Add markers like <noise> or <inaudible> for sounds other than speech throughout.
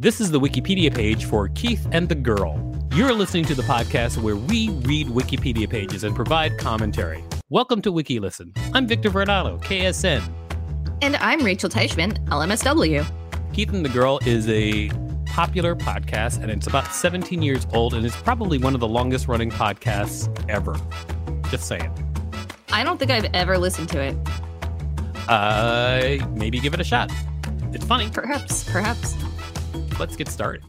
This is the Wikipedia page for Keith and the Girl. You're listening to the podcast where we read Wikipedia pages and provide commentary. Welcome to WikiListen. I'm Victor Varnado, KSN. And I'm Rachel Teichman, LMSW. Keith and the Girl is a popular podcast, and it's about 17 years old, and it's probably one of the longest running podcasts ever. Just saying. I don't think I've ever listened to it. Uh, maybe give it a shot. It's funny. Perhaps, perhaps. Let's get started.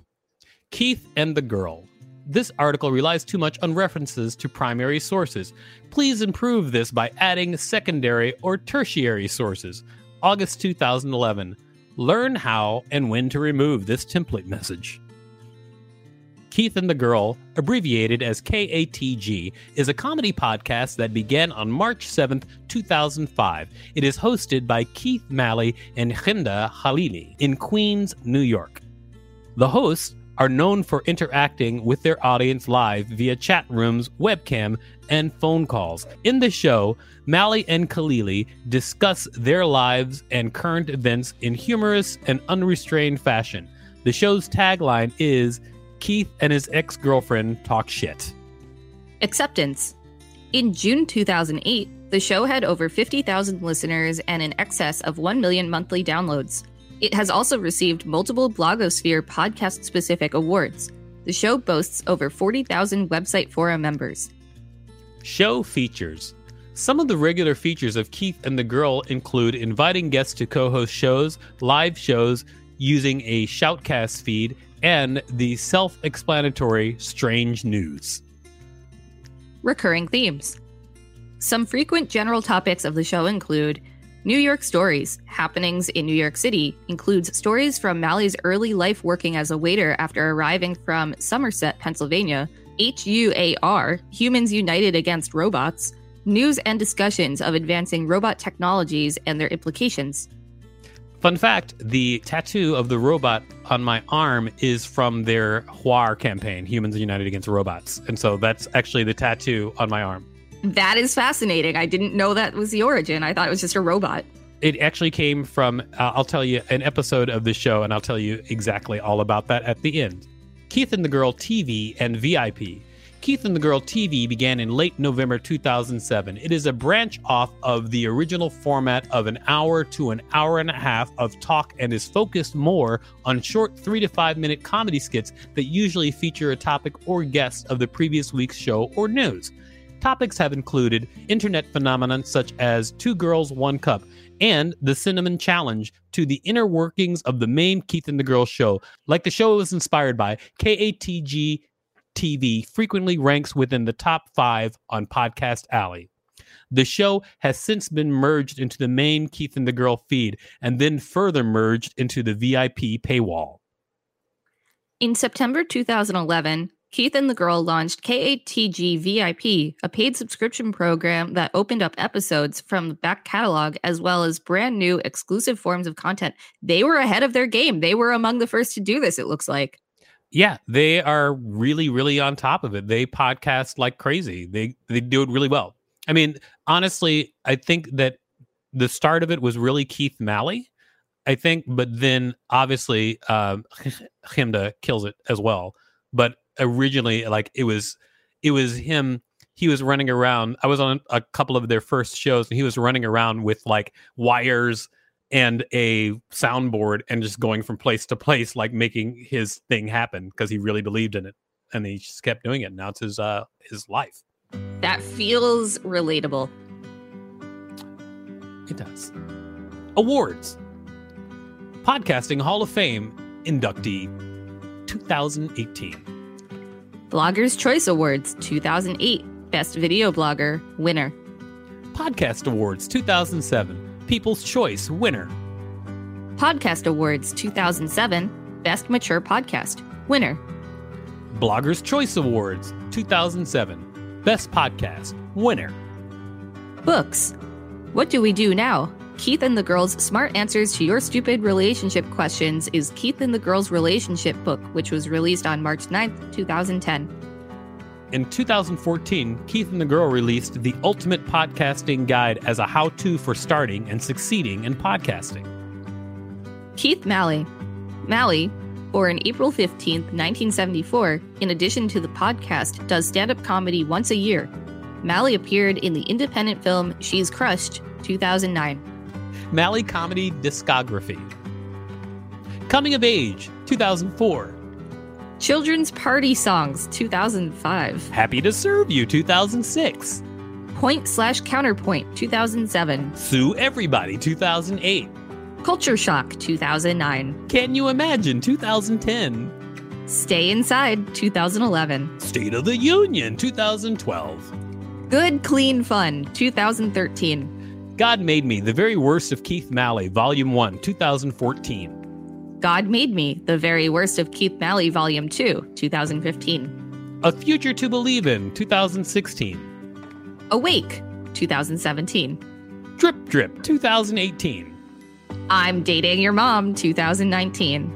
Keith and the Girl. This article relies too much on references to primary sources. Please improve this by adding secondary or tertiary sources. August 2011. Learn how and when to remove this template message. Keith and the Girl, abbreviated as KATG, is a comedy podcast that began on March 7th, 2005. It is hosted by Keith Malley and Chemda Khalili in Queens, New York. The hosts are known for interacting with their audience live via chat rooms, webcam, and phone calls. In the show, Malley and Khalili discuss their lives and current events in humorous and unrestrained fashion. The show's tagline is Keith and his ex girlfriend talk shit. Acceptance. In June 2008, the show had over 50,000 listeners and in excess of 1 million monthly downloads. It has also received multiple blogosphere podcast specific awards. The show boasts over 40,000 website forum members. Show features. Some of the regular features of Keith and the Girl include inviting guests to co host shows, live shows using a shoutcast feed, and the self explanatory Strange News. Recurring themes. Some frequent general topics of the show include New York stories, happenings in New York City, includes stories from Malley's early life working as a waiter after arriving from Somerset, Pennsylvania, HUAR, Humans United Against Robots, news and discussions of advancing robot technologies and their implications. Fun fact the tattoo of the robot on my arm is from their HUAR campaign, Humans United Against Robots. And so that's actually the tattoo on my arm. That is fascinating. I didn't know that was the origin. I thought it was just a robot. It actually came from, uh, I'll tell you, an episode of the show, and I'll tell you exactly all about that at the end. Keith and the Girl TV and VIP. Keith and the Girl TV began in late November 2007. It is a branch off of the original format of an hour to an hour and a half of talk and is focused more on short three to five minute comedy skits that usually feature a topic or guest of the previous week's show or news. Topics have included internet phenomena such as Two Girls, One Cup, and the Cinnamon Challenge to the inner workings of the main Keith and the Girl show. Like the show was inspired by, KATG TV frequently ranks within the top five on Podcast Alley. The show has since been merged into the main Keith and the Girl feed and then further merged into the VIP paywall. In September 2011, Keith and the Girl launched KATG VIP, a paid subscription program that opened up episodes from the back catalog as well as brand new exclusive forms of content. They were ahead of their game. They were among the first to do this, it looks like. Yeah, they are really, really on top of it. They podcast like crazy. They they do it really well. I mean, honestly, I think that the start of it was really Keith Malley. I think, but then obviously um, <laughs> Chemda kills it as well. But originally like it was it was him he was running around i was on a couple of their first shows and he was running around with like wires and a soundboard and just going from place to place like making his thing happen because he really believed in it and he just kept doing it now it's his uh his life. That feels relatable. It does. Awards. Podcasting hall of fame inductee 2018 Bloggers Choice Awards 2008 Best Video Blogger winner. Podcast Awards 2007 People's Choice winner. Podcast Awards 2007 Best Mature Podcast winner. Bloggers Choice Awards 2007 Best Podcast winner. Books. What do we do now? Keith and the Girl's Smart Answers to Your Stupid Relationship Questions is Keith and the Girl's Relationship Book, which was released on March 9th, 2010. In 2014, Keith and the Girl released the Ultimate Podcasting Guide as a how to for starting and succeeding in podcasting. Keith Malley. Malley, Born April 15th, 1974, in addition to the podcast, does stand up comedy once a year. Malley appeared in the independent film She's Crushed, 2009. Malley Comedy Discography. Coming of Age, 2004. Children's Party Songs, 2005. Happy to Serve You, 2006. Point slash Counterpoint, 2007. Sue Everybody, 2008. Culture Shock, 2009. Can You Imagine, 2010. Stay Inside, 2011. State of the Union, 2012. Good Clean Fun, 2013. God Made Me, The Very Worst of Keith Malley, Volume 1, 2014. God Made Me, The Very Worst of Keith Malley, Volume 2, 2015. A Future to Believe in, 2016. Awake, 2017. Drip Drip, 2018. I'm Dating Your Mom, 2019.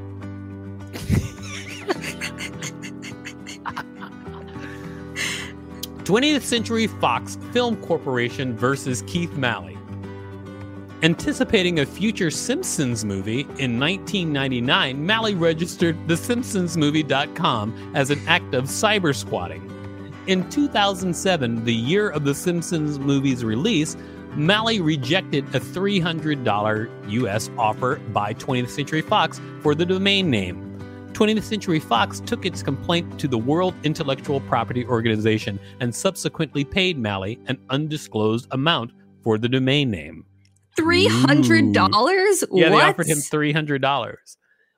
20th <laughs> Century Fox Film Corporation versus Keith Malley. Anticipating a future Simpsons movie in 1999, Malley registered thesimpsonsmovie.com as an act of cyber squatting. In 2007, the year of The Simpsons movie's release, Malley rejected a $300 US offer by 20th Century Fox for the domain name. 20th Century Fox took its complaint to the World Intellectual Property Organization and subsequently paid Malley an undisclosed amount for the domain name. $300? Yeah, what? they offered him $300.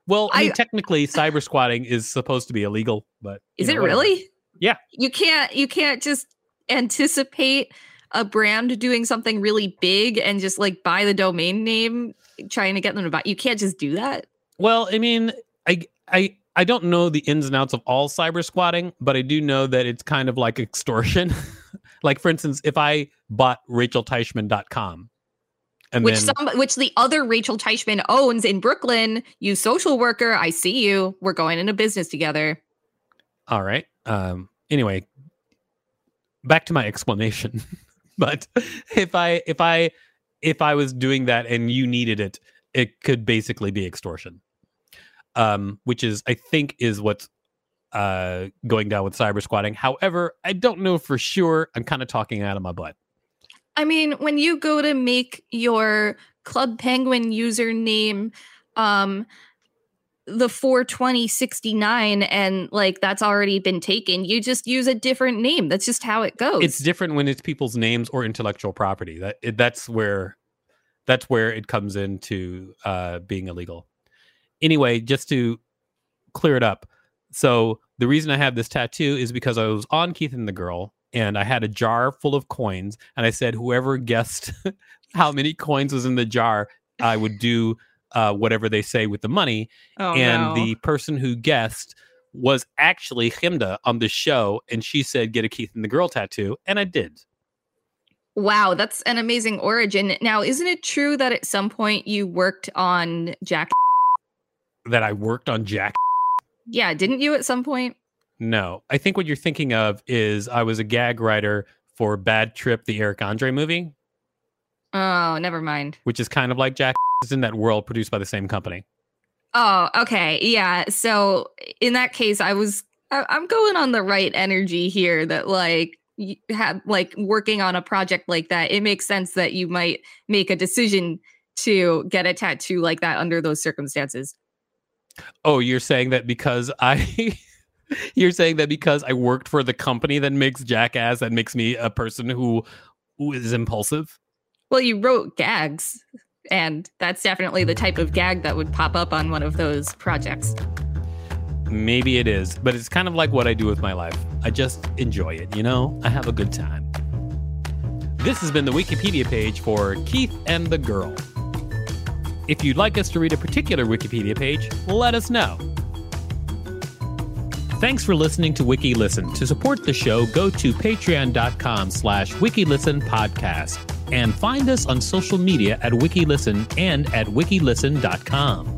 Well, I mean, I- technically, <laughs> cyber squatting is supposed to be illegal, but Is know, it whatever. really? Yeah. You can't you can't just anticipate a brand doing something really big and just like buy the domain name trying to get them to buy. You can't just do that. Well, I mean, I I I don't know the ins and outs of all cyber squatting, but I do know that it's kind of like extortion. <laughs> like for instance, if I bought rachelteichman.com and which then some which the other Rachel Teichman owns in Brooklyn, you social worker, I see you. We're going into business together. all right. Um anyway, back to my explanation. <laughs> but if I if I if I was doing that and you needed it, it could basically be extortion. Um which is I think is what's uh going down with cyber squatting. However, I don't know for sure. I'm kind of talking out of my butt. I mean, when you go to make your Club Penguin username um the 42069 and like that's already been taken, you just use a different name. That's just how it goes. it's different when it's people's names or intellectual property that it, that's where that's where it comes into uh being illegal anyway just to clear it up so the reason i have this tattoo is because i was on keith and the girl and i had a jar full of coins and i said whoever guessed <laughs> how many coins was in the jar i would do uh, whatever they say with the money oh, and no. the person who guessed was actually Chemda on the show, and she said, "Get a Keith and the Girl tattoo," and I did. Wow, that's an amazing origin. Now, isn't it true that at some point you worked on Jack? That I worked on Jack. Yeah, didn't you at some point? No, I think what you're thinking of is I was a gag writer for Bad Trip, the Eric Andre movie, Oh, never mind. which is kind of like Jack. <laughs> In that world, produced by the same company. Oh, okay. Yeah. So in that case, I was I, I'm going on the right energy here. That like you have like working on a project like that. It makes sense that you might make a decision to get a tattoo like that under those circumstances. Oh, you're saying that because I. <laughs> You're saying that because I worked for the company that makes Jackass, that makes me a person who, who is impulsive. Well, you wrote gags, and that's definitely the type of gag that would pop up on one of those projects. Maybe it is, but it's kind of like what I do with my life. I just enjoy it, you know? I have a good time. This has been the Wikipedia page for Keith and the Girl. If you'd like us to read a particular Wikipedia page, let us know. Thanks for listening to WikiListen. To support the show, go to patreon.com slash wikilisten podcast and find us on social media at WikiListen and at wikilisten.com.